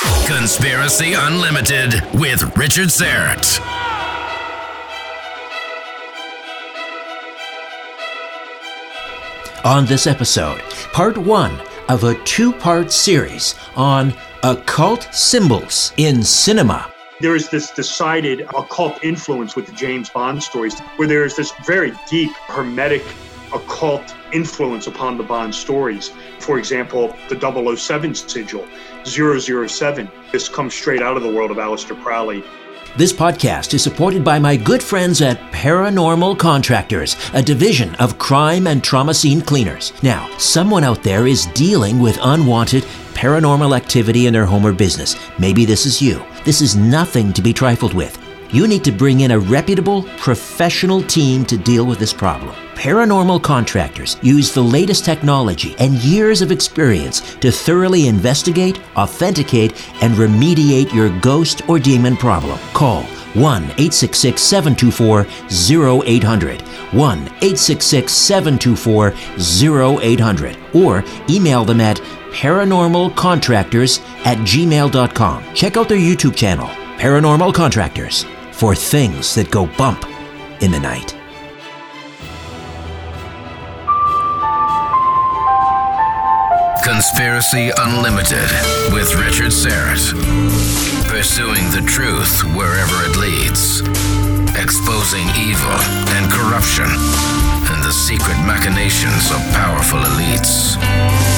Conspiracy Unlimited with Richard Syrett. On this episode, part one of a two part series on occult symbols in cinema. There is this decided occult influence with the James Bond stories, where there is this very deep, hermetic, occult influence upon the Bond stories. For example, the 007 sigil, 007. This comes straight out of the world of Aleister Crowley. This podcast is supported by my good friends at Paranormal Contractors, a division of crime and trauma scene cleaners. Now, someone out there is dealing with unwanted paranormal activity in their home or business. Maybe this is you. This is nothing to be trifled with. You need to bring in a reputable, professional team to deal with this problem. Paranormal contractors use the latest technology and years of experience to thoroughly investigate, authenticate, and remediate your ghost or demon problem. Call 1 866 724 0800. 1 866 724 0800. Or email them at paranormalcontractors at gmail.com. Check out their YouTube channel, Paranormal Contractors, for things that go bump in the night. Conspiracy Unlimited with Richard Syrett. Pursuing the truth wherever it leads. Exposing evil and corruption and the secret machinations of powerful elites.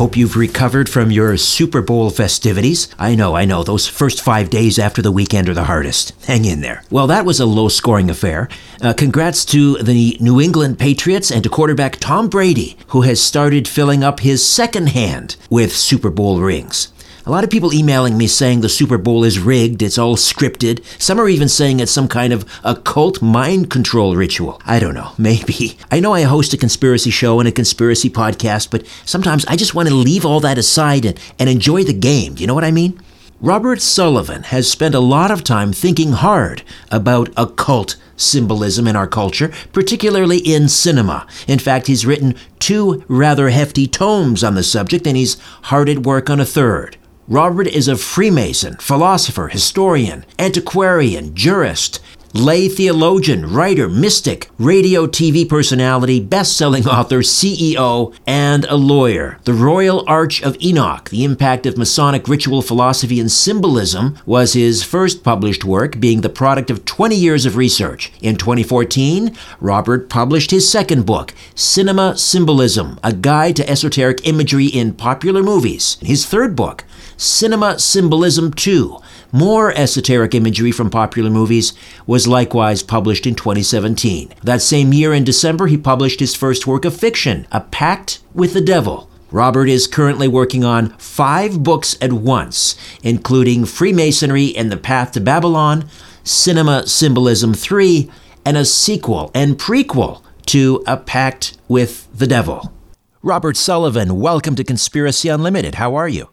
Hope you've recovered from your Super Bowl festivities. I know, I know, those first five days after the weekend are the hardest. Hang in there. Well, that was a low scoring affair. Uh, congrats to the New England Patriots and to quarterback Tom Brady, who has started filling up his second hand with Super Bowl rings. A lot of people emailing me saying the Super Bowl is rigged, it's all scripted. Some are even saying it's some kind of occult mind control ritual. I don't know, maybe. I know I host a conspiracy show and a conspiracy podcast, but sometimes I just want to leave all that aside and, and enjoy the game. You know what I mean? Robert Sullivan has spent a lot of time thinking hard about occult symbolism in our culture, particularly in cinema. In fact, he's written two rather hefty tomes on the subject, and he's hard at work on a third. Robert is a Freemason, philosopher, historian, antiquarian, jurist, lay theologian, writer, mystic, radio TV personality, best selling author, CEO, and a lawyer. The Royal Arch of Enoch, The Impact of Masonic Ritual Philosophy and Symbolism, was his first published work, being the product of 20 years of research. In 2014, Robert published his second book, Cinema Symbolism A Guide to Esoteric Imagery in Popular Movies. His third book, Cinema Symbolism 2, more esoteric imagery from popular movies, was likewise published in 2017. That same year in December, he published his first work of fiction, A Pact with the Devil. Robert is currently working on five books at once, including Freemasonry and the Path to Babylon, Cinema Symbolism 3, and a sequel and prequel to A Pact with the Devil. Robert Sullivan, welcome to Conspiracy Unlimited. How are you?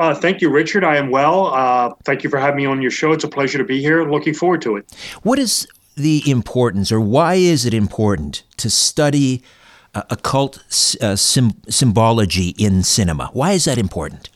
Uh, thank you, Richard. I am well. Uh, thank you for having me on your show. It's a pleasure to be here. Looking forward to it. What is the importance, or why is it important to study uh, occult sim- symbology in cinema? Why is that important?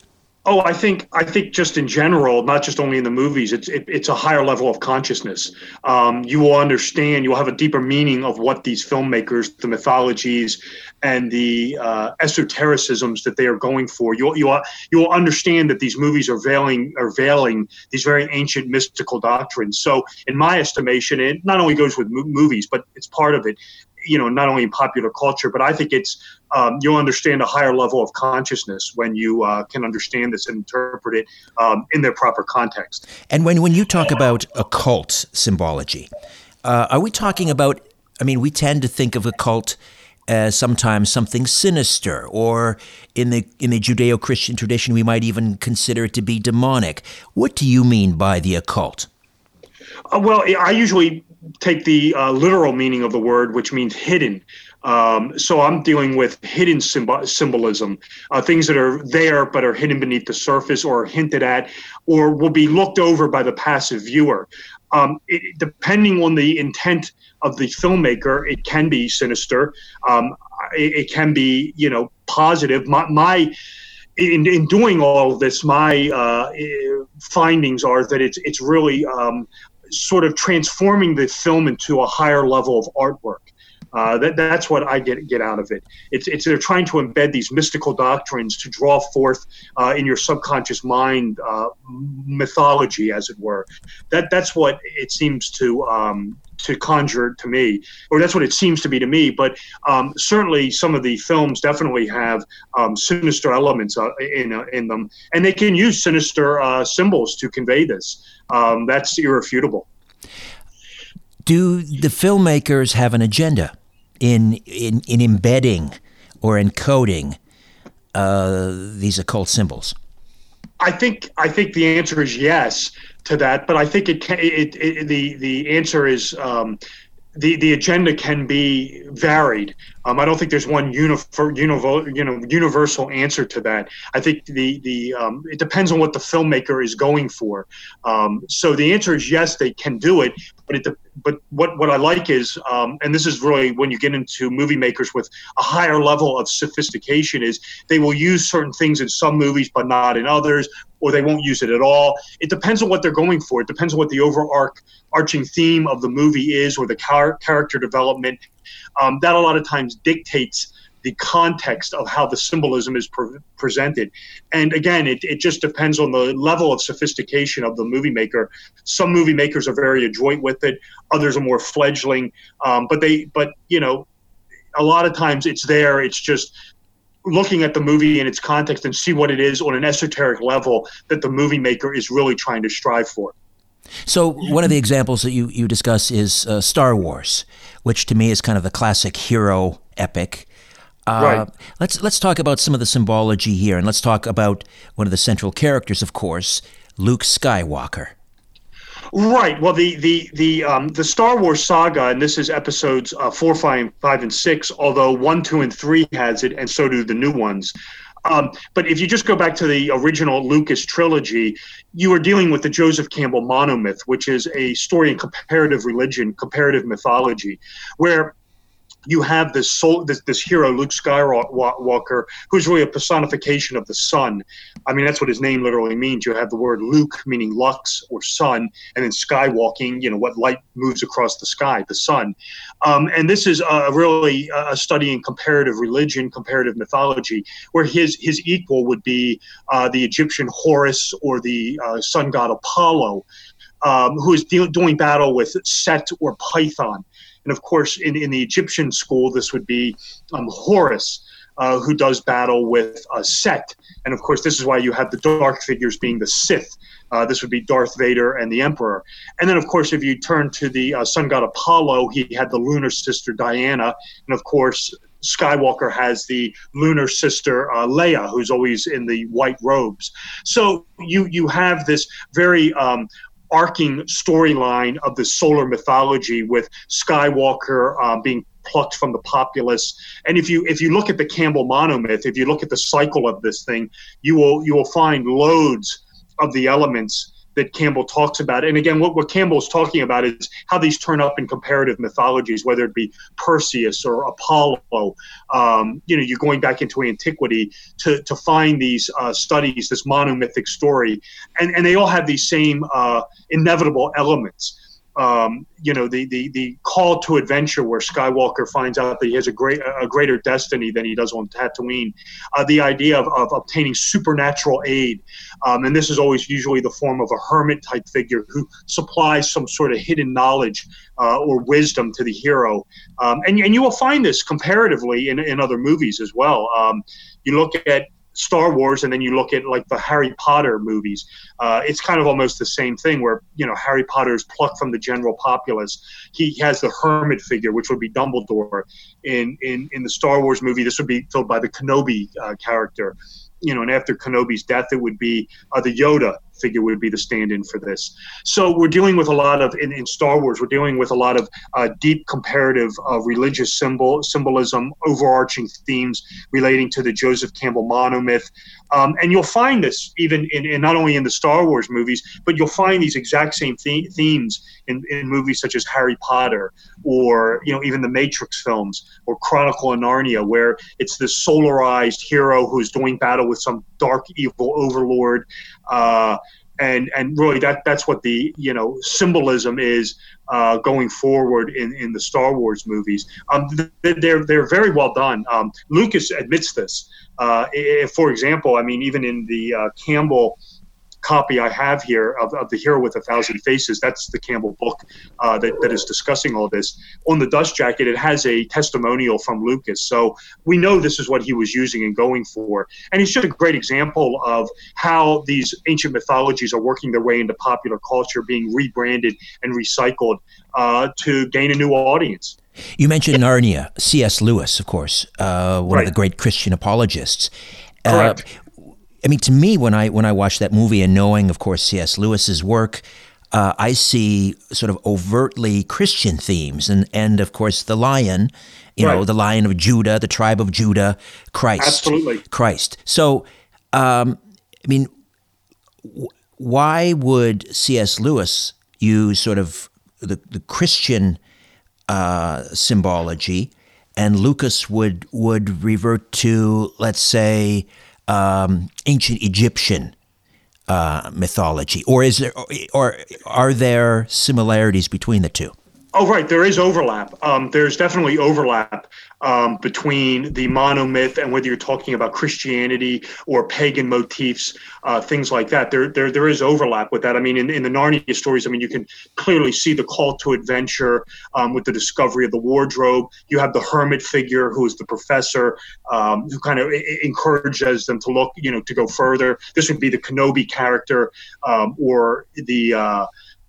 Oh, I think I think just in general, not just only in the movies, it's it, it's a higher level of consciousness. Um, you will understand, you will have a deeper meaning of what these filmmakers, the mythologies, and the uh, esotericisms that they are going for. You'll you you will understand that these movies are veiling are veiling these very ancient mystical doctrines. So, in my estimation, it not only goes with movies, but it's part of it you know not only in popular culture but i think it's um, you'll understand a higher level of consciousness when you uh, can understand this and interpret it um, in their proper context and when, when you talk about occult symbology uh, are we talking about i mean we tend to think of occult as sometimes something sinister, or in the in the Judeo-Christian tradition, we might even consider it to be demonic. What do you mean by the occult? Uh, well, I usually take the uh, literal meaning of the word, which means hidden. Um, so I'm dealing with hidden symbol- symbolism, uh, things that are there but are hidden beneath the surface or hinted at, or will be looked over by the passive viewer. Um, it, depending on the intent of the filmmaker, it can be sinister. Um, it, it, can be, you know, positive. My, my in, in doing all of this, my uh, findings are that it's it's really um, sort of transforming the film into a higher level of artwork. Uh, that, that's what I get get out of it. It's, it's they're trying to embed these mystical doctrines to draw forth uh, in your subconscious mind uh, mythology, as it were. That that's what it seems to um, to conjure to me, or that's what it seems to be to me. But um, certainly, some of the films definitely have um, sinister elements uh, in uh, in them, and they can use sinister uh, symbols to convey this. Um, that's irrefutable. Do the filmmakers have an agenda in in, in embedding or encoding uh, these occult symbols? I think I think the answer is yes to that, but I think it, can, it, it the the answer is um, the the agenda can be varied. Um, I don't think there's one unifor, univo, you know universal answer to that. I think the the um, it depends on what the filmmaker is going for. Um, so the answer is yes, they can do it, but it but what what I like is, um, and this is really when you get into movie makers with a higher level of sophistication, is they will use certain things in some movies but not in others, or they won't use it at all. It depends on what they're going for. It depends on what the overarching theme of the movie is, or the char- character development. Um, that a lot of times dictates the context of how the symbolism is pre- presented. And again, it, it just depends on the level of sophistication of the movie maker. Some movie makers are very adroit with it, others are more fledgling. Um, but they, but you know, a lot of times it's there. It's just looking at the movie in its context and see what it is on an esoteric level that the movie maker is really trying to strive for. So one of the examples that you, you discuss is uh, Star Wars, which to me is kind of the classic hero epic. Uh, right. Let's let's talk about some of the symbology here, and let's talk about one of the central characters, of course, Luke Skywalker. Right. Well, the the the um, the Star Wars saga, and this is episodes uh, four, five, five, and six. Although one, two, and three has it, and so do the new ones. Um, but if you just go back to the original Lucas trilogy, you are dealing with the Joseph Campbell monomyth, which is a story in comparative religion, comparative mythology, where you have this soul, this, this hero, Luke Skywalker, who's really a personification of the sun. I mean, that's what his name literally means. You have the word Luke, meaning lux or sun, and then skywalking, you know, what light moves across the sky, the sun. Um, and this is a really a study in comparative religion, comparative mythology, where his his equal would be uh, the Egyptian Horus or the uh, sun god Apollo. Um, who is de- doing battle with Set or Python. And of course, in, in the Egyptian school, this would be um, Horus, uh, who does battle with uh, Set. And of course, this is why you have the dark figures being the Sith. Uh, this would be Darth Vader and the Emperor. And then, of course, if you turn to the uh, sun god Apollo, he had the lunar sister Diana. And of course, Skywalker has the lunar sister uh, Leia, who's always in the white robes. So you you have this very um, arcing storyline of the solar mythology with Skywalker um, being plucked from the populace. And if you if you look at the Campbell monomyth, if you look at the cycle of this thing, you will you will find loads of the elements that Campbell talks about. And again, what, what Campbell is talking about is how these turn up in comparative mythologies, whether it be Perseus or Apollo. Um, you know, you're going back into antiquity to, to find these uh, studies, this monomythic story, and, and they all have these same uh, inevitable elements um, you know the, the the call to adventure where Skywalker finds out that he has a great a greater destiny than he does on Tatooine. Uh, the idea of, of obtaining supernatural aid, um, and this is always usually the form of a hermit type figure who supplies some sort of hidden knowledge uh, or wisdom to the hero. Um, and and you will find this comparatively in, in other movies as well. Um, you look at Star Wars, and then you look at like the Harry Potter movies. Uh, it's kind of almost the same thing, where you know Harry Potter is plucked from the general populace. He has the hermit figure, which would be Dumbledore. In in in the Star Wars movie, this would be filled by the Kenobi uh, character you know, and after Kenobi's death, it would be uh, the Yoda figure would be the stand-in for this. So we're dealing with a lot of in, in Star Wars. We're dealing with a lot of uh, deep comparative uh, religious symbol symbolism, overarching themes relating to the Joseph Campbell monomyth, um, and you'll find this even in, in, not only in the Star Wars movies, but you'll find these exact same the- themes in, in movies such as Harry Potter or you know even the Matrix films or Chronicle of Narnia, where it's this solarized hero who's doing battle with some dark evil overlord. Uh, and and really that that's what the you know symbolism is uh, going forward in, in the Star Wars movies. Um, they're they're very well done. Um, Lucas admits this. Uh, if, for example, I mean, even in the uh, Campbell copy I have here of, of The Hero with a Thousand Faces. That's the Campbell book uh, that, that is discussing all this. On the dust jacket, it has a testimonial from Lucas. So we know this is what he was using and going for. And he's just a great example of how these ancient mythologies are working their way into popular culture, being rebranded and recycled uh, to gain a new audience. You mentioned Narnia, C.S. Lewis, of course, uh, one right. of the great Christian apologists. Uh, Correct. I mean, to me, when I when I watch that movie and knowing, of course, C.S. Lewis's work, uh, I see sort of overtly Christian themes, and and of course the lion, you right. know, the lion of Judah, the tribe of Judah, Christ, absolutely, Christ. So, um, I mean, w- why would C.S. Lewis use sort of the the Christian uh, symbology, and Lucas would would revert to, let's say um, ancient Egyptian uh, mythology, or is there, or are there similarities between the two? Oh, right. There is overlap. Um, there's definitely overlap um, between the monomyth and whether you're talking about Christianity or pagan motifs, uh, things like that. There, there, there is overlap with that. I mean, in, in the Narnia stories, I mean, you can clearly see the call to adventure um, with the discovery of the wardrobe. You have the hermit figure who is the professor um, who kind of encourages them to look, you know, to go further. This would be the Kenobi character um, or the. Uh,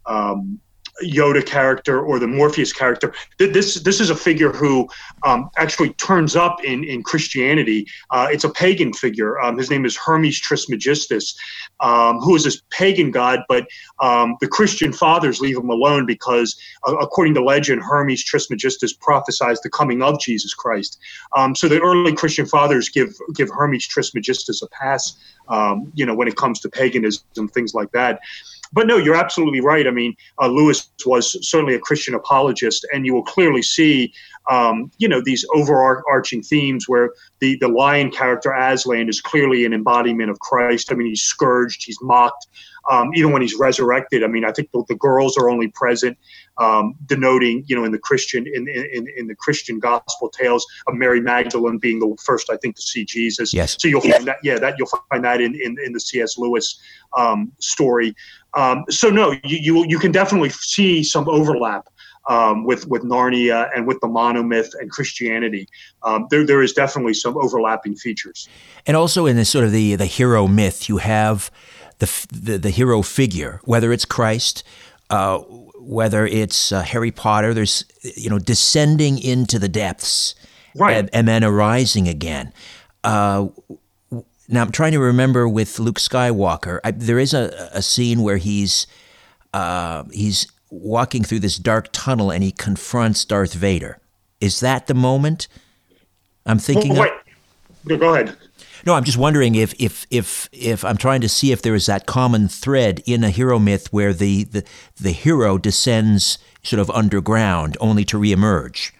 um, Yoda character or the Morpheus character. This this is a figure who um, actually turns up in in Christianity. Uh, it's a pagan figure. Um, his name is Hermes Trismegistus, um, who is this pagan god, but um, the Christian fathers leave him alone because, uh, according to legend, Hermes Trismegistus prophesies the coming of Jesus Christ. Um, so the early Christian fathers give give Hermes Trismegistus a pass. Um, you know, when it comes to paganism, things like that but no, you're absolutely right. I mean, uh, Lewis was certainly a Christian apologist, and you will clearly see, um, you know, these overarching themes where the the lion character Aslan is clearly an embodiment of Christ. I mean, he's scourged, he's mocked, um, even when he's resurrected. I mean, I think the, the girls are only present, um, denoting, you know, in the Christian in, in in the Christian gospel tales of Mary Magdalene being the first, I think, to see Jesus. Yes. So you'll find that, yeah, that you'll find that in in, in the C.S. Lewis um, story. Um, so no, you, you you can definitely see some overlap um, with with Narnia and with the monomyth and Christianity. Um, there there is definitely some overlapping features. And also in the sort of the the hero myth, you have the the, the hero figure, whether it's Christ. Uh, whether it's uh, Harry Potter, there's you know descending into the depths, right, and, and then arising again. Uh, now I'm trying to remember with Luke Skywalker. I, there is a, a scene where he's uh, he's walking through this dark tunnel and he confronts Darth Vader. Is that the moment I'm thinking? wait, of? go ahead. No, I'm just wondering if if if if I'm trying to see if there is that common thread in a hero myth where the the, the hero descends sort of underground only to reemerge.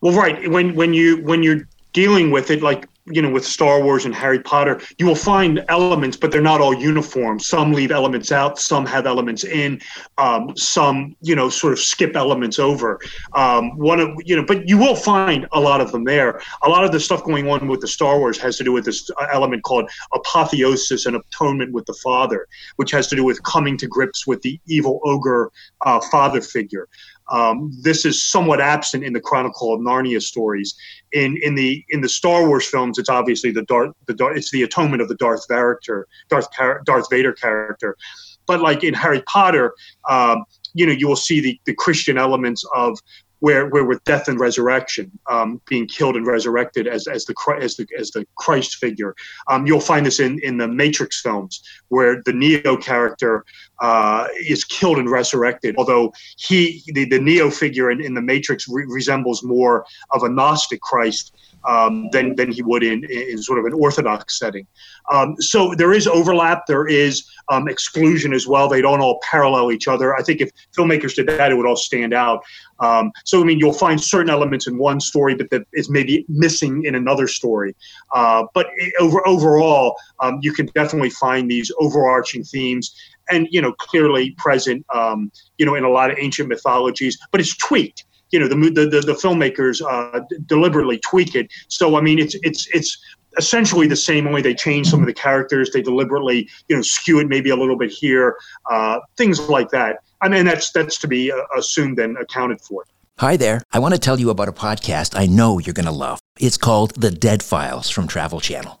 Well, right when when you when you're dealing with it like you know with Star Wars and Harry Potter, you will find elements, but they're not all uniform. Some leave elements out, some have elements in, um, some you know sort of skip elements over. Um, one of you know, but you will find a lot of them there. A lot of the stuff going on with the Star Wars has to do with this element called apotheosis and atonement with the Father, which has to do with coming to grips with the evil ogre uh, father figure. Um, this is somewhat absent in the Chronicle of Narnia stories. In in the in the Star Wars films, it's obviously the Darth the Darth, it's the atonement of the Darth character, Darth Darth Vader character. But like in Harry Potter, um, you know, you will see the, the Christian elements of where where with death and resurrection, um, being killed and resurrected as as the as the as the Christ figure. Um, you'll find this in in the Matrix films where the Neo character uh, is killed and resurrected. Although he the, the Neo figure in, in the Matrix re- resembles more of a Gnostic Christ um, than than he would in in sort of an Orthodox setting. Um, so there is overlap. There is um, exclusion as well. They don't all parallel each other. I think if filmmakers did that, it would all stand out. Um, so I mean, you'll find certain elements in one story, but that is maybe missing in another story. Uh, but over overall, um, you can definitely find these overarching themes and you know clearly present um, you know in a lot of ancient mythologies but it's tweaked you know the the the, the filmmakers uh, deliberately tweak it. So I mean, it's it's it's essentially the same. Only they change some of the characters. They deliberately you know skew it maybe a little bit here, uh, things like that. I mean, that's that's to be uh, assumed and accounted for. Hi there. I want to tell you about a podcast I know you're going to love. It's called The Dead Files from Travel Channel.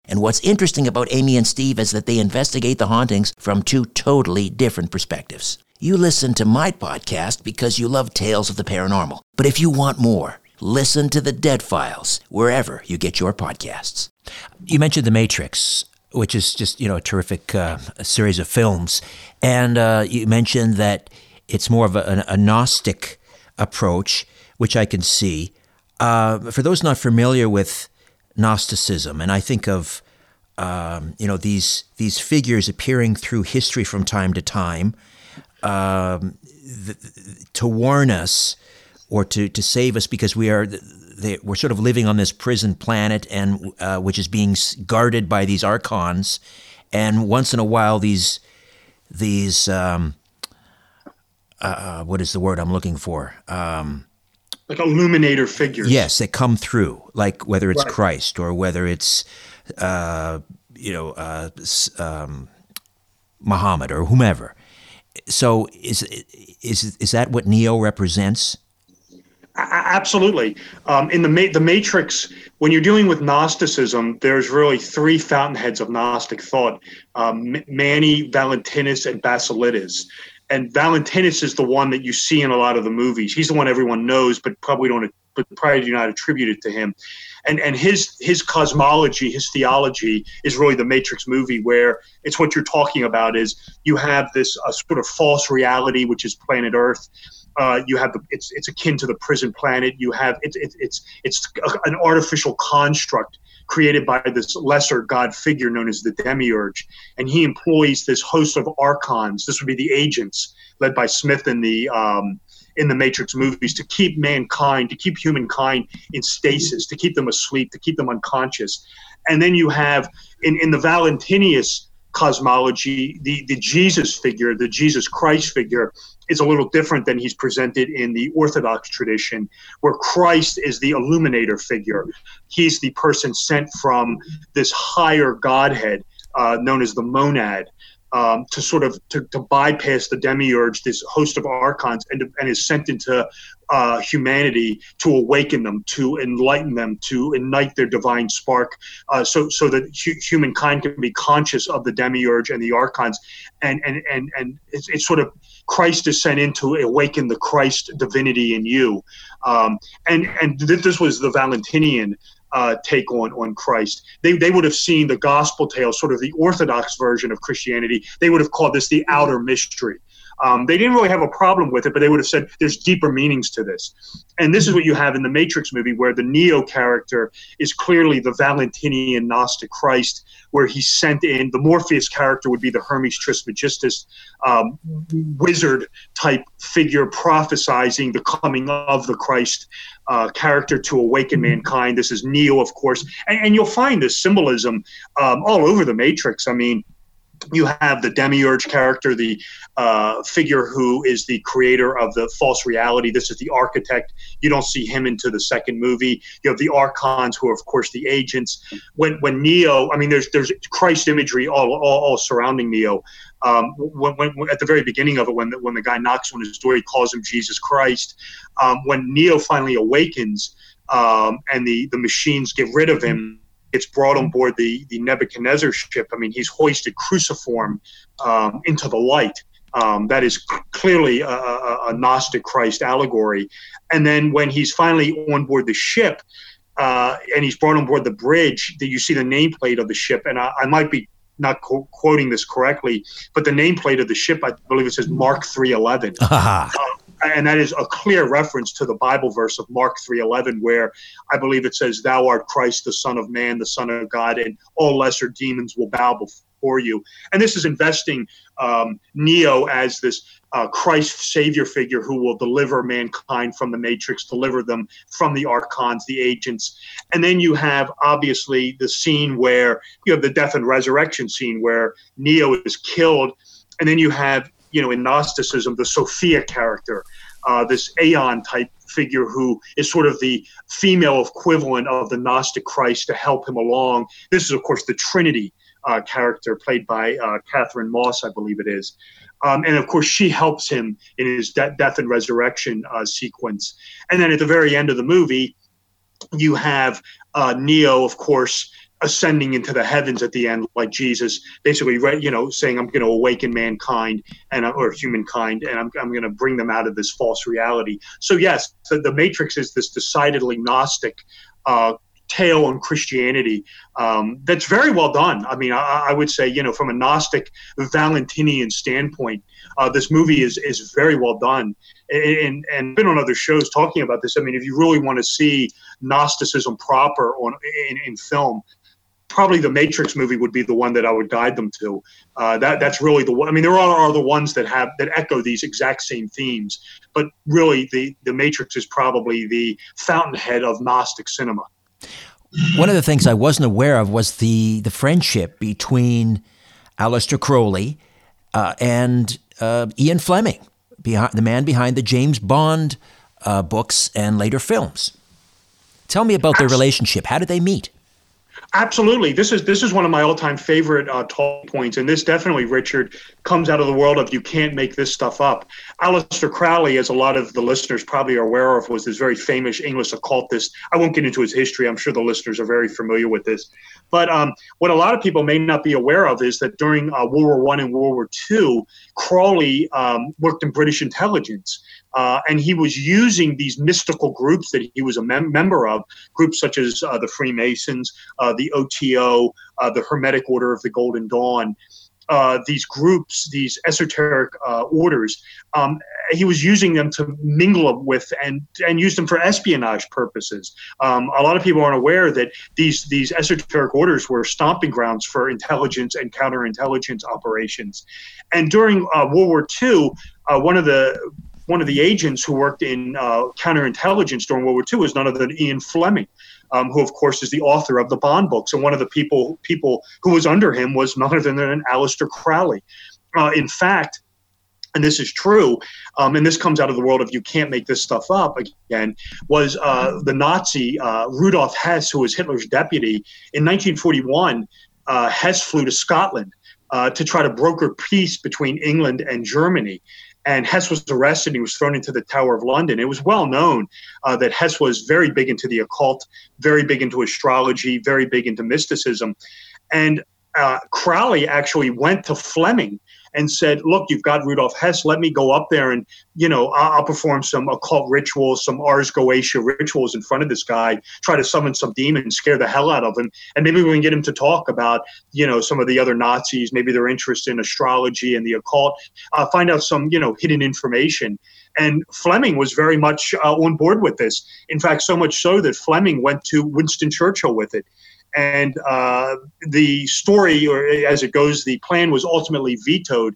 and what's interesting about Amy and Steve is that they investigate the hauntings from two totally different perspectives. You listen to my podcast because you love tales of the paranormal. But if you want more, listen to the Dead Files wherever you get your podcasts. You mentioned The Matrix, which is just, you know, a terrific uh, series of films. And uh, you mentioned that it's more of a, a Gnostic approach, which I can see. Uh, for those not familiar with Gnosticism, and I think of um, you know these these figures appearing through history from time to time um, th- to warn us or to, to save us because we are they, we're sort of living on this prison planet and uh, which is being guarded by these archons, and once in a while these these um, uh, uh what is the word I'm looking for? Um, like illuminator figures. Yes, they come through, like whether it's right. Christ or whether it's, uh, you know, uh, um, Muhammad or whomever. So is is is that what Neo represents? Absolutely. Um, in the Ma- the Matrix, when you're dealing with Gnosticism, there's really three fountainheads of Gnostic thought: um, Mani, Valentinus, and Basilides and Valentinus is the one that you see in a lot of the movies. He's the one everyone knows, but probably don't, but probably do not attribute it to him. And and his his cosmology, his theology is really the Matrix movie, where it's what you're talking about. Is you have this uh, sort of false reality, which is planet Earth. Uh, you have the, it's it's akin to the prison planet. You have it's it's it's it's an artificial construct created by this lesser god figure known as the demiurge, and he employs this host of archons. This would be the agents led by Smith in the um, in the Matrix movies to keep mankind, to keep humankind in stasis, to keep them asleep, to keep them unconscious. And then you have in, in the Valentinius cosmology, the, the Jesus figure, the Jesus Christ figure, is a little different than he's presented in the Orthodox tradition, where Christ is the illuminator figure. He's the person sent from this higher Godhead uh, known as the monad um, to sort of to, to, bypass the demiurge, this host of archons, and, and is sent into uh, humanity to awaken them, to enlighten them, to ignite their divine spark, uh, so so that hu- humankind can be conscious of the demiurge and the archons, and and and and it's, it's sort of Christ is sent in to awaken the Christ divinity in you, um, and and this was the Valentinian uh, take on on Christ. They they would have seen the gospel tale, sort of the Orthodox version of Christianity. They would have called this the outer mystery. Um, they didn't really have a problem with it, but they would have said there's deeper meanings to this. And this is what you have in the Matrix movie, where the Neo character is clearly the Valentinian Gnostic Christ, where he's sent in. The Morpheus character would be the Hermes Trismegistus um, wizard type figure, prophesizing the coming of the Christ uh, character to awaken mm-hmm. mankind. This is Neo, of course, and, and you'll find this symbolism um, all over the Matrix. I mean, you have the demiurge character, the uh, figure who is the creator of the false reality. This is the architect. You don't see him into the second movie. You have the archons, who are of course the agents. When when Neo, I mean, there's there's Christ imagery all all, all surrounding Neo. Um, when, when, at the very beginning of it, when the, when the guy knocks on his door, he calls him Jesus Christ. Um, when Neo finally awakens um, and the, the machines get rid of him, it's brought on board the, the Nebuchadnezzar ship. I mean, he's hoisted cruciform um, into the light. Um, that is clearly a, a, a, Gnostic Christ allegory. And then when he's finally on board the ship, uh, and he's brought on board the bridge, that you see the nameplate of the ship, and I, I might be not co- quoting this correctly, but the nameplate of the ship, I believe it says Mark 311. uh, and that is a clear reference to the Bible verse of Mark 3:11 where I believe it says thou art Christ the son of man the son of God and all lesser demons will bow before you and this is investing um, Neo as this uh, Christ Savior figure who will deliver mankind from the matrix, deliver them from the archons, the agents. And then you have obviously the scene where you have the death and resurrection scene where Neo is killed. And then you have, you know, in Gnosticism, the Sophia character, uh, this Aeon type figure who is sort of the female equivalent of the Gnostic Christ to help him along. This is, of course, the Trinity uh, character played by uh, Carrie-Anne Moss, I believe it is. Um, and of course, she helps him in his de- death and resurrection uh, sequence. And then at the very end of the movie, you have uh, Neo, of course, ascending into the heavens at the end, like Jesus, basically, right, you know, saying, "I'm going to awaken mankind and or humankind, and I'm, I'm going to bring them out of this false reality." So yes, the, the Matrix is this decidedly Gnostic uh, tale on Christianity um, that's very well done. I mean, I, I, would say, you know, from a Gnostic Valentinian standpoint, uh, this movie is is very well done. And, and been on other shows talking about this. I mean, if you really want to see Gnosticism proper on in, in film, probably the Matrix movie would be the one that I would guide them to. Uh, that that's really the one. I mean, there are, are the ones that have that echo these exact same themes, but really the the Matrix is probably the fountainhead of Gnostic cinema. One of the things I wasn't aware of was the the friendship between Aleister Crowley uh, and uh, Ian Fleming, behind, the man behind the James Bond uh, books and later films. Tell me about their relationship. How did they meet? Absolutely, this is this is one of my all-time favorite uh, talk points, and this definitely, Richard, comes out of the world of you can't make this stuff up. Aleister Crowley, as a lot of the listeners probably are aware of, was this very famous English occultist. I won't get into his history. I'm sure the listeners are very familiar with this. But um, what a lot of people may not be aware of is that during uh, World War One and World War Two, Crowley um, worked in British intelligence. Uh, and he was using these mystical groups that he was a mem- member of, groups such as uh, the Freemasons, uh, the OTO, uh, the Hermetic Order of the Golden Dawn. uh, these groups, these esoteric uh, orders, um, he was using them to mingle with and and use them for espionage purposes. Um, a lot of people aren't aware that these these esoteric orders were stomping grounds for intelligence and counterintelligence operations. And during World War II, one of the one of the agents who worked in uh, counterintelligence during World War II was none other than Ian Fleming um, who of course is the author of the Bond books. And one of the people people who was under him was none other than Aleister Crowley. Uh, in fact, and this is true, um, and this comes out of the world of you can't make this stuff up again, was uh, the Nazi uh, Rudolf Hess, who was Hitler's deputy. In 1941, uh, Hess flew to Scotland uh, to try to broker peace between England and Germany and Hess was arrested. And he was thrown into the Tower of London. It was well known uh, that Hess was very big into the occult, very big into astrology, very big into mysticism, and uh, Crowley actually went to Fleming and said, "Look, you've got Rudolf Hess. Let me go up there and you know I'll, I'll perform some occult rituals, some Ars Goetia rituals in front of this guy. Try to summon some demons, scare the hell out of him, and maybe we can get him to talk about you know some of the other Nazis, maybe their interest in astrology and the occult. Uh, find out some you know hidden information." And Fleming was very much uh, on board with this. In fact, so much so that Fleming went to Winston Churchill with it and uh, the story, or as it goes, the plan was ultimately vetoed.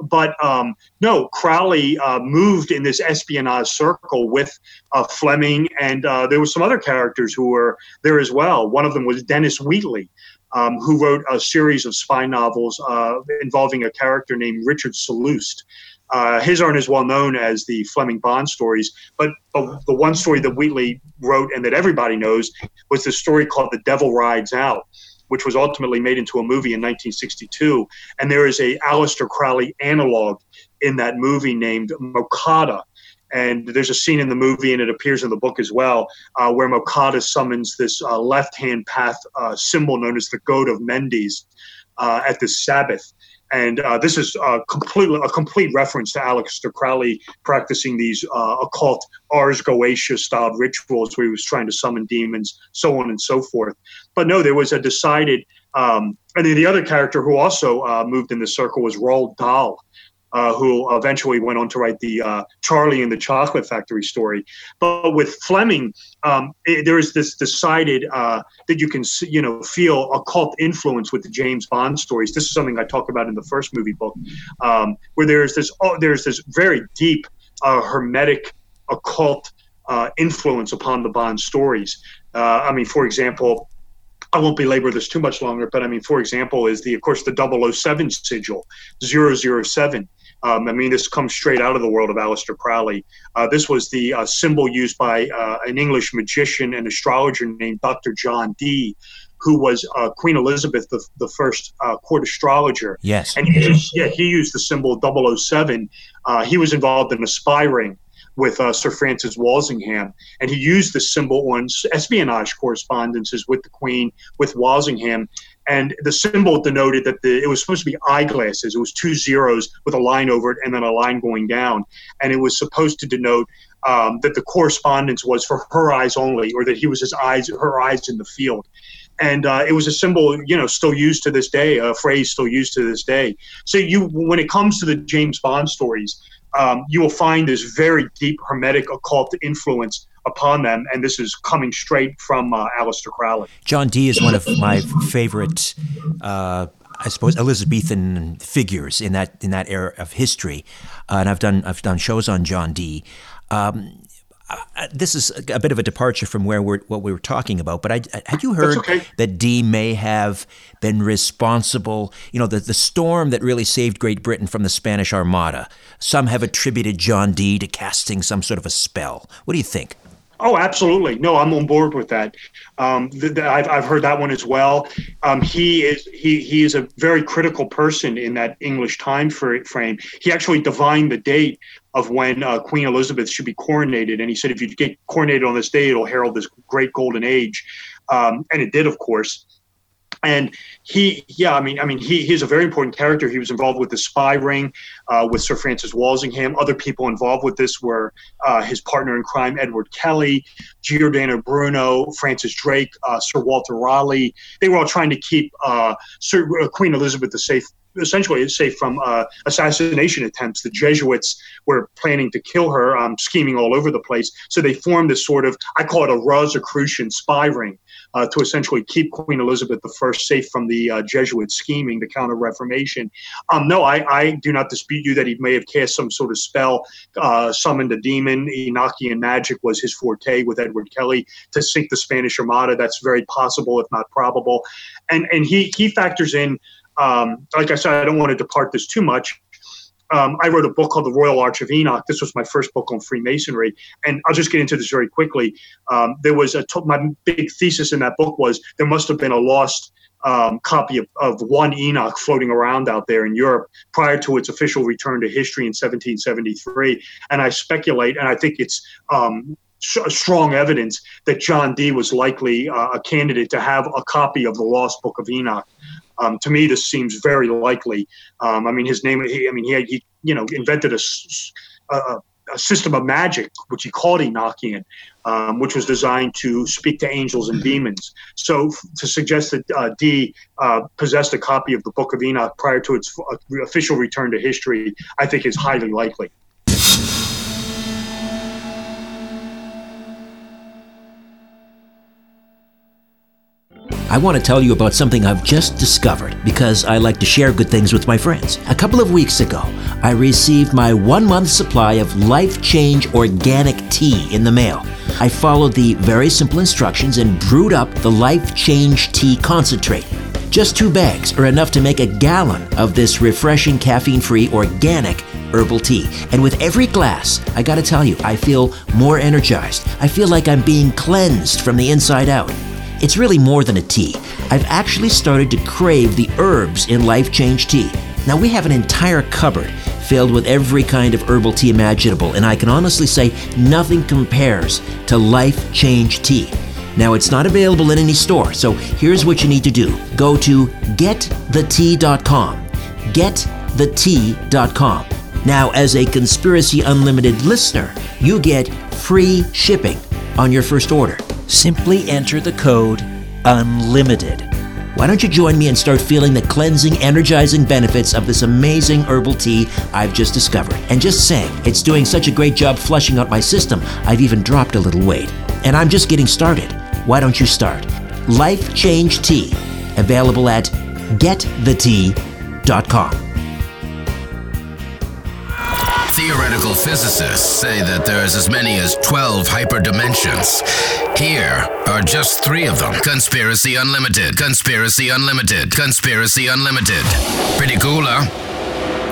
But um, no, Crowley uh, moved in this espionage circle with uh, Fleming, and uh, there were some other characters who were there as well. One of them was Dennis Wheatley, um, who wrote a series of spy novels uh, involving a character named Richard Sallust. Uh, his aren't as well known as the Fleming Bond stories, but, but the one story that Wheatley wrote and that everybody knows was the story called The Devil Rides Out, which was ultimately made into a movie in 1962. And there is a Aleister Crowley analog in that movie named Mocata. And there's a scene in the movie, and it appears in the book as well, uh, where Mocata summons this uh, left-hand path uh, symbol known as the Goat of Mendes uh, at the Sabbath and uh, this is uh, completely a complete reference to Alex Aleister Crowley practicing these uh, occult Ars Goetia styled rituals where he was trying to summon demons, so on and so forth. But no, there was a decided, um, and then the other character who also uh, moved in the circle was Roald Dahl, uh, who eventually went on to write the uh, Charlie and the Chocolate Factory story. But with Fleming, um, it, there is this decided uh, that you can you know feel occult influence with the James Bond stories. This is something I talk about in the first movie book, um, where there's this oh, there's this very deep uh, hermetic occult uh, influence upon the Bond stories. I mean, for example. I won't belabor this too much longer, but I mean, for example, is the, of course, the 007 sigil, 007. Um, I mean, this comes straight out of the world of Aleister Crowley. Uh, this was the uh, symbol used by uh, an English magician and astrologer named Dr. John Dee, who was uh, Queen Elizabeth the, the first uh, court astrologer. Yes. And he used, yeah, he used the symbol 007. Uh, he was involved in a spy ring with uh, Sir Francis Walsingham, and he used the symbol on espionage correspondences with the Queen, with Walsingham, and the symbol denoted that the, it was supposed to be eyeglasses. It was two zeros with a line over it and then a line going down, and it was supposed to denote um, that the correspondence was for her eyes only, or that he was his eyes, her eyes in the field. And uh, it was a symbol, you know, still used to this day, a phrase still used to this day. So you, when it comes to the James Bond stories, um, you will find this very deep hermetic occult influence upon them, and this is coming straight from uh, Aleister Crowley. John Dee is one of my favorite, uh, I suppose, Elizabethan figures in that in that era of history, uh, and I've done I've done shows on John Dee. Um, uh, this is a bit of a departure from where we're what we were talking about, but I, had you heard okay. that Dee may have been responsible? You know, the the storm that really saved Great Britain from the Spanish Armada. Some have attributed John Dee to casting some sort of a spell. What do you think? Oh, absolutely. No, I'm on board with that. Um, I've, I've heard that one as well. Um, he is he he is a very critical person in that English time frame. He actually divined the date of when uh, Queen Elizabeth should be coronated, and he said if you get coronated on this day, it'll herald this great golden age, um, and it did, of course. And he yeah i mean i mean he he's a very important character. He was involved with the spy ring uh, with sir francis walsingham. Other people involved with this were uh, his partner in crime edward kelly giordano bruno francis drake uh, sir walter raleigh. They were all trying to keep uh, sir, uh, queen elizabeth a safe essentially, say, from uh, assassination attempts. The Jesuits were planning to kill her, um, scheming all over the place. So they formed this sort of, I call it a Rosicrucian spy ring uh, to essentially keep Queen Elizabeth I safe from the uh, Jesuit scheming, the Counter Reformation. Um, no, I, I, do not dispute you that he may have cast some sort of spell, uh, summoned a demon. Enochian magic was his forte with Edward Kelly to sink the Spanish Armada. That's very possible, if not probable. And and he he factors in. Um, like I said, I don't want to depart this too much um, I wrote a book called The Royal Arch of Enoch. This was my first book on Freemasonry, and I'll just get into this very quickly. Um, there was a my big thesis in that book was there must have been a lost um, copy of, of one Enoch floating around out there in Europe prior to its official return to history in 1773. And I speculate, and I think it's um, strong evidence that John Dee was likely uh, a candidate to have a copy of the Lost Book of Enoch. Um, to me, this seems very likely. Um, I mean, his name. He, I mean, he, had, he you know invented a, a, a, system of magic which he called Enochian, um, which was designed to speak to angels and demons. So to suggest that uh, Dee uh, possessed a copy of the Book of Enoch prior to its uh, official return to history, I think is highly likely. I want to tell you about something I've just discovered because I like to share good things with my friends. A couple of weeks ago, I received my one month supply of Life Change organic tea in the mail. I followed the very simple instructions and brewed up the Life Change tea concentrate. Just two bags are enough to make a gallon of this refreshing caffeine free organic herbal tea. And with every glass, I gotta tell you, I feel more energized. I feel like I'm being cleansed from the inside out. It's really more than a tea. I've actually started to crave the herbs in Life Change tea. Now, we have an entire cupboard filled with every kind of herbal tea imaginable, and I can honestly say nothing compares to Life Change tea. Now, it's not available in any store, so here's what you need to do go to getthetea.com. Getthetea.com. Now, as a Conspiracy Unlimited listener, you get free shipping on your first order simply enter the code UNLIMITED. Why don't you join me and start feeling the cleansing, energizing benefits of this amazing herbal tea I've just discovered? And just saying, it's doing such a great job flushing out my system, I've even dropped a little weight. And I'm just getting started. Why don't you start? Life Change Tea, available at getthetea.com. Theoretical physicists say that there's as many as 12 hyperdimensions. Here are just three of them Conspiracy Unlimited, Conspiracy Unlimited, Conspiracy Unlimited. Pretty cool, huh?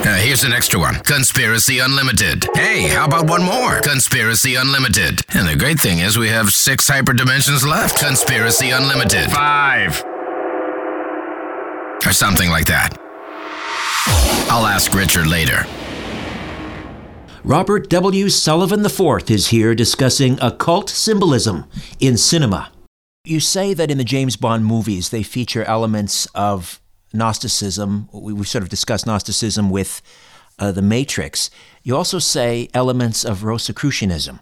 Uh, here's an extra one Conspiracy Unlimited. Hey, how about one more? Conspiracy Unlimited. And the great thing is, we have six hyperdimensions left. Conspiracy Unlimited. Five. Or something like that. I'll ask Richard later. Robert W. Sullivan IV is here discussing occult symbolism in cinema. You say that in the James Bond movies they feature elements of Gnosticism. We've sort of discussed Gnosticism with uh, The Matrix. You also say elements of Rosicrucianism.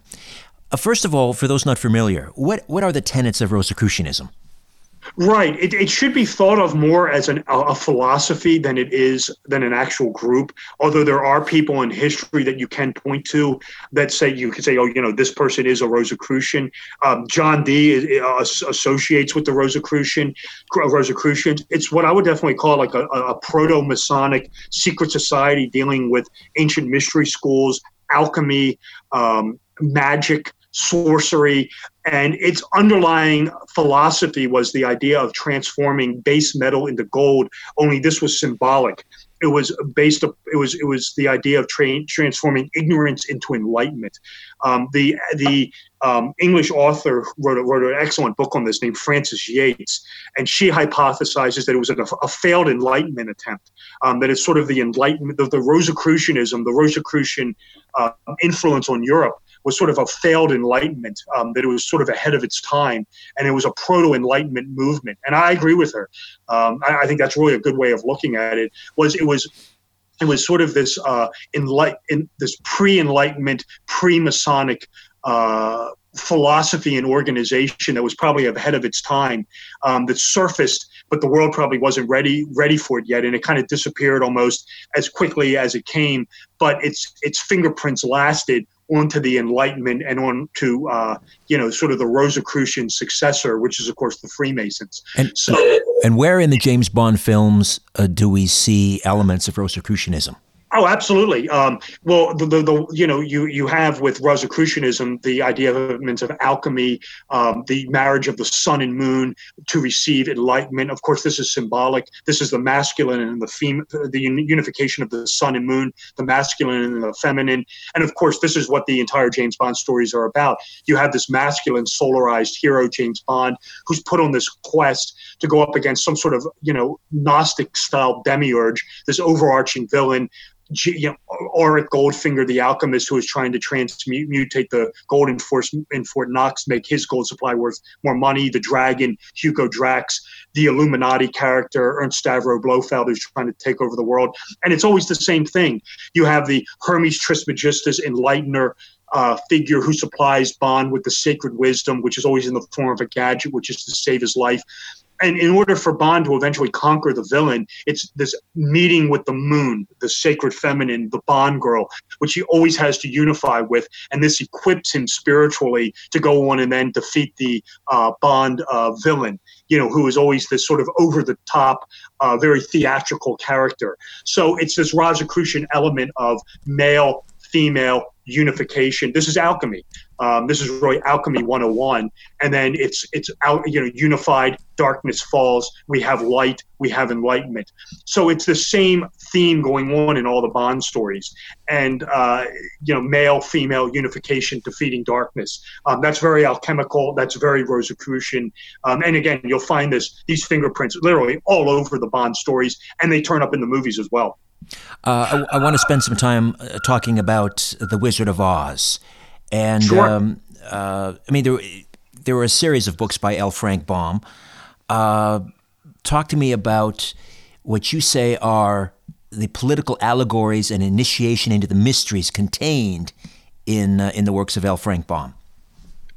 Uh, first of all, for those not familiar, what, what are the tenets of Rosicrucianism? Right. It, it should be thought of more as an, a philosophy than it is than an actual group. Although there are people in history that you can point to that say you could say, oh, you know, this person is a Rosicrucian. Um, John Dee uh, associates with the Rosicrucian. Rosicrucians. It's what I would definitely call like a, a proto Masonic secret society dealing with ancient mystery schools, alchemy, um, magic sorcery, and its underlying philosophy was the idea of transforming base metal into gold. Only this was symbolic. It was based. Up, it was it was the idea of tra- transforming ignorance into enlightenment. Um, the the um, English author wrote, a, wrote an excellent book on this named Frances Yates, and she hypothesizes that it was a, a failed Enlightenment attempt. Um, that it's sort of the Enlightenment, the, the Rosicrucianism, the Rosicrucian uh, influence on Europe was sort of a failed enlightenment, um, that it was sort of ahead of its time, and it was a proto enlightenment movement. And I agree with her. Um, I, I, think that's really a good way of looking at it. Was it was it was sort of this uh, enlight in this pre enlightenment, pre Masonic uh, philosophy and organization that was probably ahead of its time um, that surfaced but the world probably wasn't ready ready for it yet and it kind of disappeared almost as quickly as it came but its its fingerprints lasted onto the enlightenment and on to uh, you know sort of the rosicrucian successor which is of course the freemasons. And so and where in the james bond films uh, do we see elements of rosicrucianism Oh, absolutely. Um, well, the, the, the, you know you you have with Rosicrucianism the idea of of alchemy, um, the marriage of the sun and moon to receive enlightenment. Of course, this is symbolic. This is the masculine and the fem- the unification of the sun and moon, the masculine and the feminine. And of course, this is what the entire James Bond stories are about. You have this masculine, solarized hero, James Bond, who's put on this quest to go up against some sort of you know Gnostic style demiurge, this overarching villain you know, Auric Goldfinger, the alchemist who was trying to transmute mutate the gold in Fort, in Fort Knox, make his gold supply worth more money. The dragon, Hugo Drax, the Illuminati character, Ernst Stavro Blofeld, who's trying to take over the world. And it's always the same thing. You have the Hermes Trismegistus enlightener, uh, figure who supplies Bond with the sacred wisdom, which is always in the form of a gadget, which is to save his life and in order for Bond to eventually conquer the villain, it's this meeting with the moon, the sacred feminine, the Bond girl, which he always has to unify with, and this equips him spiritually to go on and then defeat the uh, Bond uh, villain. You know, who is always this sort of over the top, uh, very theatrical character. So it's this Rosicrucian element of male, female unification. This is alchemy. Um, this is really alchemy 101 and then it's it's out you know unified darkness falls we have light we have enlightenment. So it's the same theme going on in all the bond stories. And uh, you know male female unification defeating darkness. Um, that's very alchemical that's very rosicrucian. Um, and again you'll find this these fingerprints literally all over the bond stories and they turn up in the movies as well. Uh, I, I want to spend some time uh, talking about the Wizard of Oz and sure. um, uh, I mean, there there were a series of books by L. Frank Baum. Uh, talk to me about what you say are the political allegories and initiation into the mysteries contained in uh, in the works of L. Frank Baum.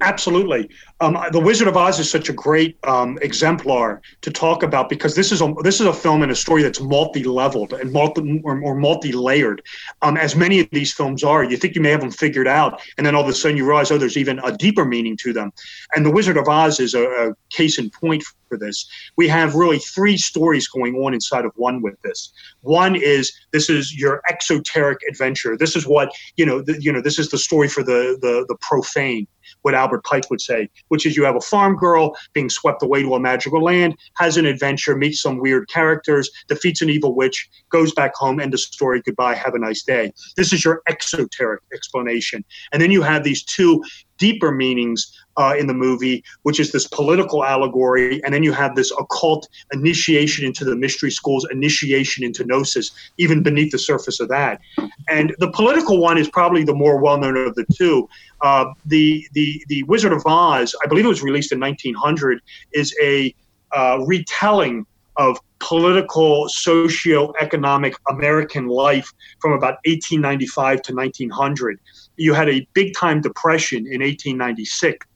Absolutely. Um, the Wizard of Oz is such a great um, exemplar to talk about because this is a this is a film and a story that's multi-leveled and multi or, or multi-layered, um, as many of these films are. You think you may have them figured out, and then all of a sudden you realize, oh, there's even a deeper meaning to them. And the Wizard of Oz is a, a case in point for this. We have really three stories going on inside of one with this. One is this is your exoteric adventure. This is what you know. You know, this is the story for the the the profane what Albert Pike would say, which is you have a farm girl being swept away to a magical land, has an adventure, meets some weird characters, defeats an evil witch, goes back home, end of story, goodbye, have a nice day. This is your exoteric explanation. And then you have these two deeper meanings uh, in the movie, which is this political allegory, and then you have this occult initiation into the mystery schools, initiation into gnosis, even beneath the surface of that. And the political one is probably the more well-known of the two. Uh, the the the Wizard of Oz, I believe it was released in 1900, is a uh, retelling of political, socio-economic American life from about 1895 to 1900 you had a big time depression in 1896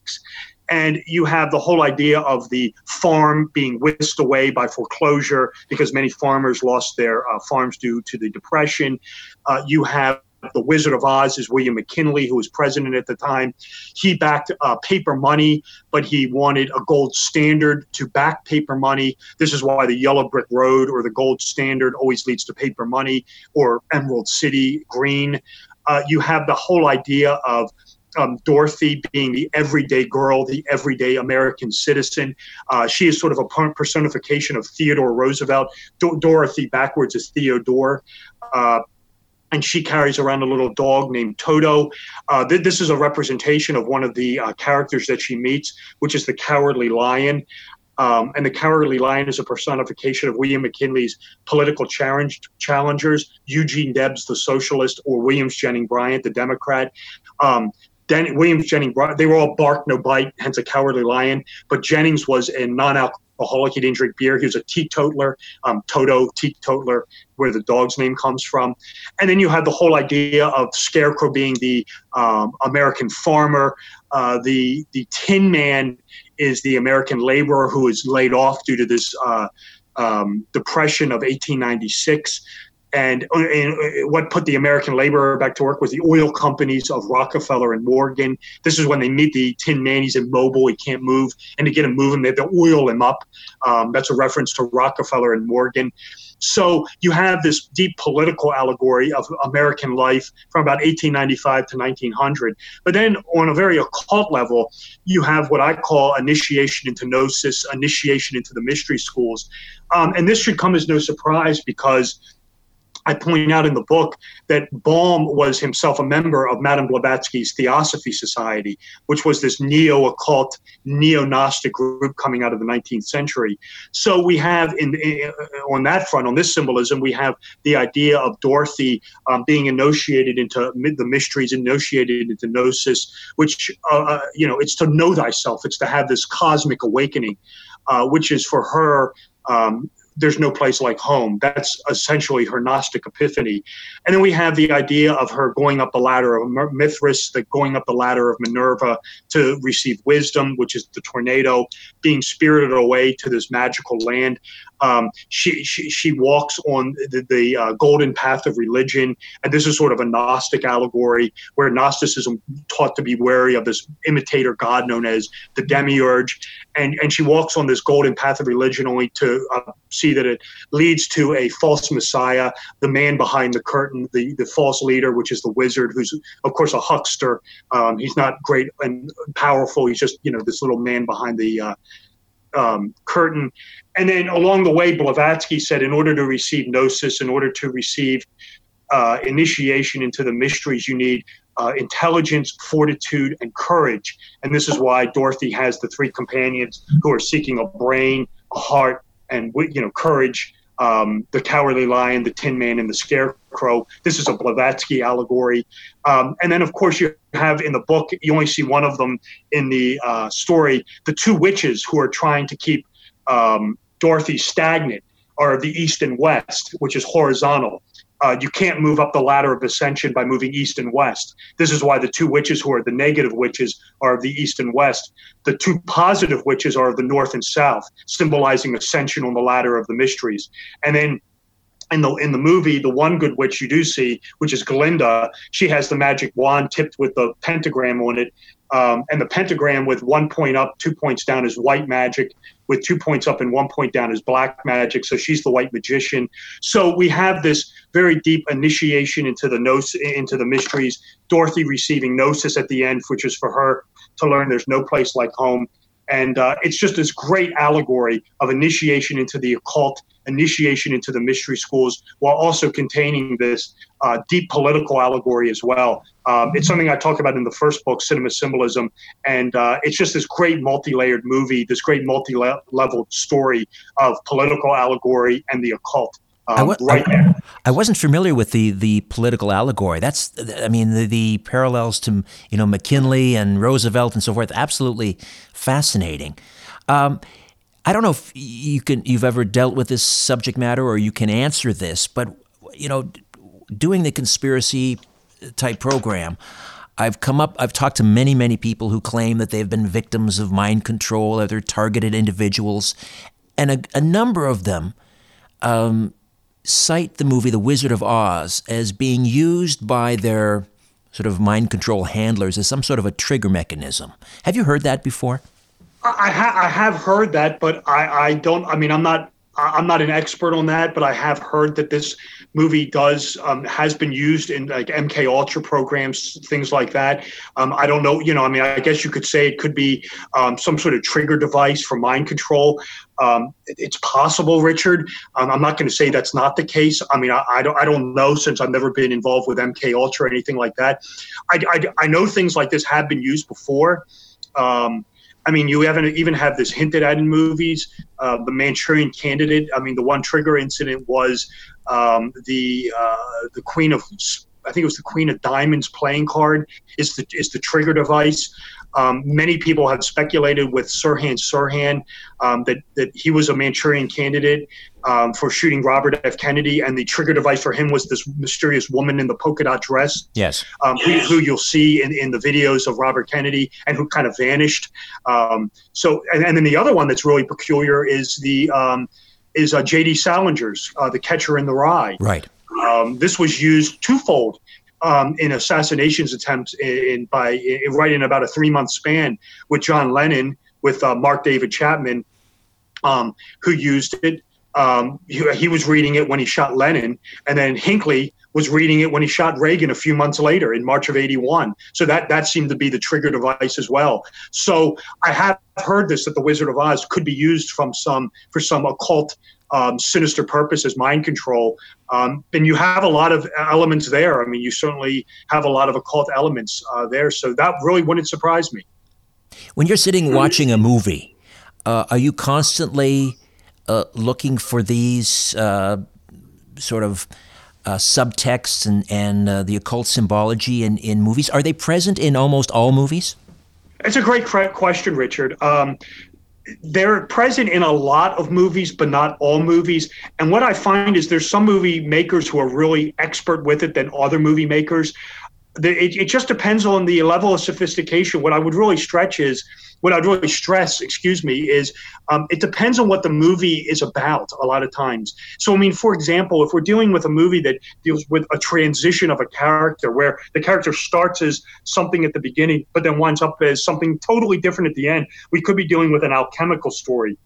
and you have the whole idea of the farm being whisked away by foreclosure because many farmers lost their uh, farms due to the depression. Uh, you have the Wizard of Oz is William McKinley, who was president at the time. He backed uh, paper money, but he wanted a gold standard to back paper money. This is why the yellow brick road or the gold standard always leads to paper money or Emerald City green uh, you have the whole idea of um, Dorothy being the everyday girl, the everyday American citizen. Uh, she is sort of a personification of Theodore Roosevelt. Do- Dorothy backwards is Theodore. Uh, and she carries around a little dog named Toto. Uh, th- this is a representation of one of the uh, characters that she meets, which is the cowardly lion. Um, and the Cowardly Lion is a personification of William McKinley's political challenge, challengers, Eugene Debs, the socialist, or Williams Jennings Bryan, the Democrat. Um, Den- Williams Jennings, they were all bark, no bite, hence a cowardly lion. But Jennings was a non alcoholic. He didn't drink beer. He was a teetotaler, um, Toto teetotaler, where the dog's name comes from. And then you had the whole idea of Scarecrow being the um, American farmer. Uh, the the Tin Man is the American laborer who is laid off due to this uh, um, depression of 1896. And, uh, and, uh, what put the American laborer back to work was the oil companies of Rockefeller and Morgan. This is when they meet the Tin Man. He's immobile. He can't move. And to get him moving, they have to oil him up. Um, that's a reference to Rockefeller and Morgan. So you have this deep political allegory of American life from about 1895 to 1900. But then on a very occult level, you have what I call initiation into gnosis, initiation into the mystery schools. Um, and this should come as no surprise because I point out in the book that Baum was himself a member of Madame Blavatsky's Theosophy Society, which was this neo occult, neo Gnostic group coming out of the 19th century. So we have, in, in, on that front, on this symbolism, we have the idea of Dorothy um, being initiated into the mysteries, initiated into gnosis, which, uh, uh, you know, it's to know thyself, it's to have this cosmic awakening, uh, which is for her. Um, there's no place like home. That's essentially her Gnostic epiphany. And then we have the idea of her going up the ladder of Mithras, the going up the ladder of Minerva to receive wisdom, which is the tornado, being spirited away to this magical land. Um, she, she, she walks on the, the uh, golden path of religion, and this is sort of a Gnostic allegory where Gnosticism taught to be wary of this imitator god known as the demiurge, and and she walks on this golden path of religion only to uh, see that it leads to a false messiah, the man behind the curtain, the the false leader, which is the wizard, who's of course a huckster. Um, he's not great and powerful. He's just you know this little man behind the uh, um, curtain. And then along the way, Blavatsky said, in order to receive gnosis, in order to receive uh, initiation into the mysteries, you need uh, intelligence, fortitude, and courage. And this is why Dorothy has the three companions who are seeking a brain, a heart, and you know courage um, the Cowardly Lion, the Tin Man, and the Scarecrow. This is a Blavatsky allegory. Um, and then, of course, you have in the book, you only see one of them in the uh, story. The two witches who are trying to keep um, Dorothy stagnant are the East and West, which is horizontal uh, you can't move up the ladder of ascension by moving east and west. This is why the two witches who are the negative witches are of the east and west. The two positive witches are of the north and south, symbolizing ascension on the ladder of the mysteries. And then in the in the movie, the one good witch you do see, which is Glinda, she has the magic wand tipped with the pentagram on it, um, and the pentagram with one point up, two points down is white magic, with two points up and one point down is black magic. So she's the white magician. So we have this very deep initiation into the gnos- into the mysteries. Dorothy receiving gnosis at the end, which is for her to learn there's no place like home. And uh, it's just this great allegory of initiation into the occult, initiation into the mystery schools, while also containing this uh, deep political allegory as well. Um, it's something I talk about in the first book, Cinema Symbolism. And uh, it's just this great multi layered movie, this great multi level story of political allegory and the occult. Um, right I, I, wasn't familiar with the the political allegory. That's, I mean, the, the, parallels to you know McKinley and Roosevelt and so forth. Absolutely fascinating. Um, I don't know if you can you've ever dealt with this subject matter or you can answer this, but you know, doing the conspiracy type program. I've come up, I've talked to many, many people who claim that they've been victims of mind control, other targeted individuals, and a, a number of them um, cite the movie The Wizard of Oz as being used by their sort of mind control handlers as some sort of a trigger mechanism. Have you heard that before? I, ha- I have heard that, but I, I don't. I mean, I'm not. I'm not an expert on that, but I have heard that this movie does um, has been used in like MK Ultra programs, things like that. Um, I don't know. You know, I mean, I guess you could say it could be um, some sort of trigger device for mind control. Um, it's possible, Richard. Um, I'm not going to say that's not the case. I mean, I, I, don't, I don't know since I've never been involved with MK Ultra or anything like that. I, I, I know things like this have been used before. Um, I mean, you haven't even have this hinted at in movies. Uh, the Manchurian Candidate. I mean, the one trigger incident was um, the uh, the Queen of I think it was the Queen of Diamonds playing card is the is the trigger device. Um, many people have speculated with Sirhan Sirhan um, that, that he was a Manchurian candidate um, for shooting Robert F. Kennedy, and the trigger device for him was this mysterious woman in the polka dot dress. Yes. Um, who, who, you'll see in, in the videos of Robert Kennedy and who kind of vanished. Um, so, and, and, then the other one that's really peculiar is the um, is uh, J.D. Salinger's uh, The Catcher in the Rye. Right. Um, this was used twofold um, in assassinations attempts in, in by in, right in about a three month span with John Lennon with uh, Mark David Chapman, um, who used it. Um, he, he, was reading it when he shot Lennon, and then Hinckley was reading it when he shot Reagan a few months later in March of '81. So that that seemed to be the trigger device as well. So I have heard this that the Wizard of Oz could be used from some for some occult um, sinister purpose as mind control. Um, and you have a lot of elements there. I mean, you certainly have a lot of occult elements uh, there. So that really wouldn't surprise me. When you're sitting watching a movie, uh, are you constantly uh, looking for these uh, sort of uh, subtexts and, and uh, the occult symbology in, in movies? Are they present in almost all movies? It's a great question, Richard. Um, they're present in a lot of movies, but not all movies. And what I find is there's some movie makers who are really expert with it than other movie makers. It, it just depends on the level of sophistication. What I would really stretch is what I'd really stress, excuse me, is um, it depends on what the movie is about a lot of times. So, I mean, for example, if we're dealing with a movie that deals with a transition of a character where the character starts as something at the beginning, but then winds up as something totally different at the end, we could be dealing with an alchemical story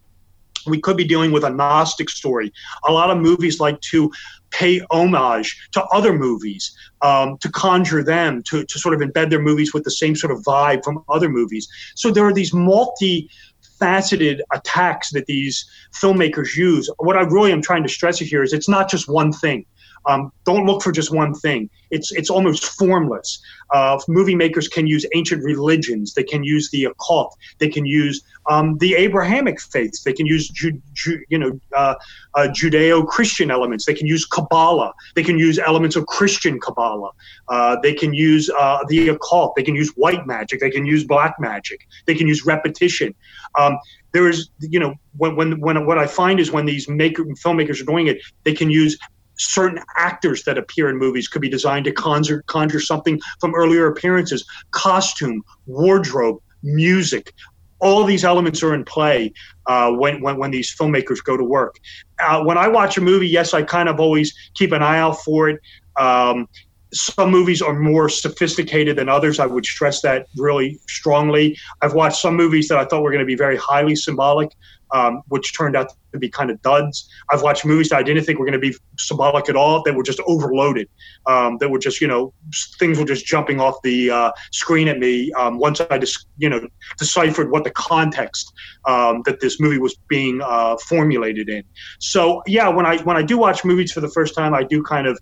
we could be dealing with a Gnostic story. A lot of movies like to pay homage to other movies, um, to conjure them, to, to sort of embed their movies with the same sort of vibe from other movies. So there are these multi faceted attacks that these filmmakers use. What I really am trying to stress here is it's not just one thing. Um, don't look for just one thing. It's it's almost formless. Uh, movie makers can use ancient religions. They can use the occult. They can use um, the Abrahamic faiths. They can use Ju- Ju- you know uh, uh, Judeo-Christian elements. They can use Kabbalah. They can use elements of Christian Kabbalah. Uh, they can use uh, the occult. They can use white magic. They can use black magic. They can use repetition. Um, there is, you know, when, when, when what I find is when these maker filmmakers are doing it, they can use certain actors that appear in movies could be designed to conjure, conjure something from earlier appearances costume wardrobe music all these elements are in play uh, when, when, when these filmmakers go to work uh, when i watch a movie yes i kind of always keep an eye out for it um, some movies are more sophisticated than others. I would stress that really strongly. I've watched some movies that I thought were going to be very highly symbolic, um, which turned out to be kind of duds. I've watched movies that I didn't think were going to be symbolic at all, that were just overloaded, um, that were just, you know, things were just jumping off the uh, screen at me um, once I just, you know, deciphered what the context um, that this movie was being uh, formulated in. So, yeah, when I when I do watch movies for the first time, I do kind of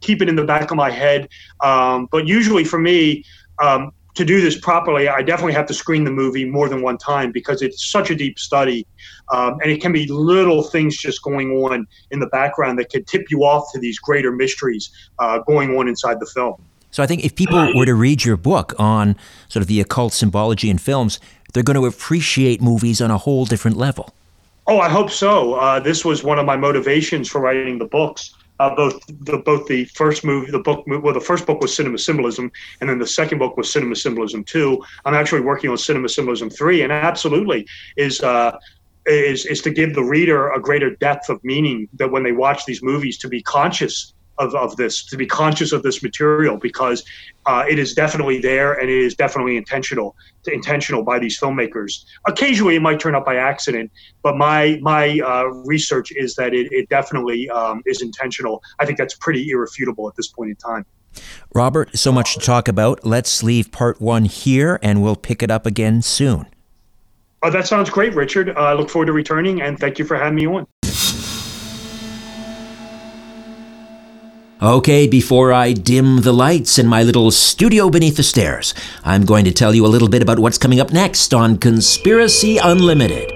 keep it in the back of my head. Um, but usually for me, um, to do this properly, I definitely have to screen the movie more than one time because it's such a deep study. Um, and it can be little things just going on in the background that could tip you off to these greater mysteries uh, going on inside the film. So I think if people were to read your book on sort of the occult symbology in films, they're going to appreciate movies on a whole different level. Oh, I hope so. Uh, this was one of my motivations for writing the books uh, both the both the first movie, the book, well, the first book was Cinema Symbolism, and then the second book was Cinema Symbolism Two. I'm actually working on Cinema Symbolism Three, and absolutely is. Uh, is, is to give the reader a greater depth of meaning that when they watch these movies to be conscious of, of this, to be conscious of this material because uh, it is definitely there and it is definitely intentional, intentional by these filmmakers. Occasionally, it might turn up by accident, but my my uh, research is that it, it definitely um, is intentional. I think that's pretty irrefutable at this point in time. Robert, so much to talk about. Let's leave part one here, and we'll pick it up again soon. Uh, that sounds great, Richard. I look forward to returning, and thank you for having me on. Okay, before I dim the lights in my little studio beneath the stairs, I'm going to tell you a little bit about what's coming up next on Conspiracy Unlimited.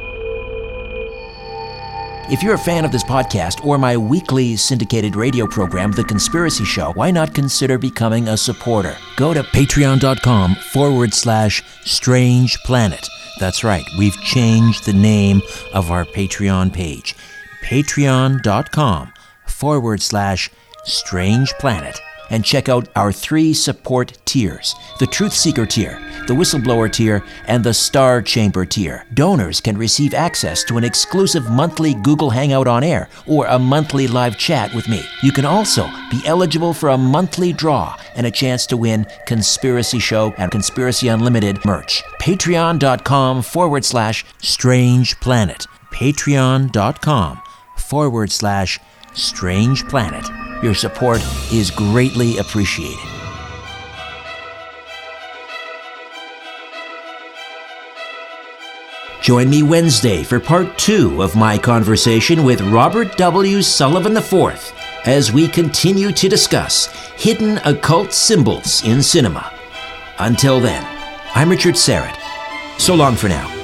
If you're a fan of this podcast or my weekly syndicated radio program, The Conspiracy Show, why not consider becoming a supporter? Go to patreon.com forward slash strange planet. That's right, we've changed the name of our Patreon page. Patreon.com forward slash strange planet and check out our three support tiers the Truth Seeker tier, the Whistleblower tier, and the Star Chamber tier. Donors can receive access to an exclusive monthly Google Hangout on air or a monthly live chat with me. You can also be eligible for a monthly draw and a chance to win Conspiracy Show and Conspiracy Unlimited merch. Patreon.com forward slash strange planet. Patreon.com forward slash strange planet. Your support is greatly appreciated. Join me Wednesday for part two of my conversation with Robert W. Sullivan IV as we continue to discuss hidden occult symbols in cinema. Until then, I'm Richard Syrett. So long for now.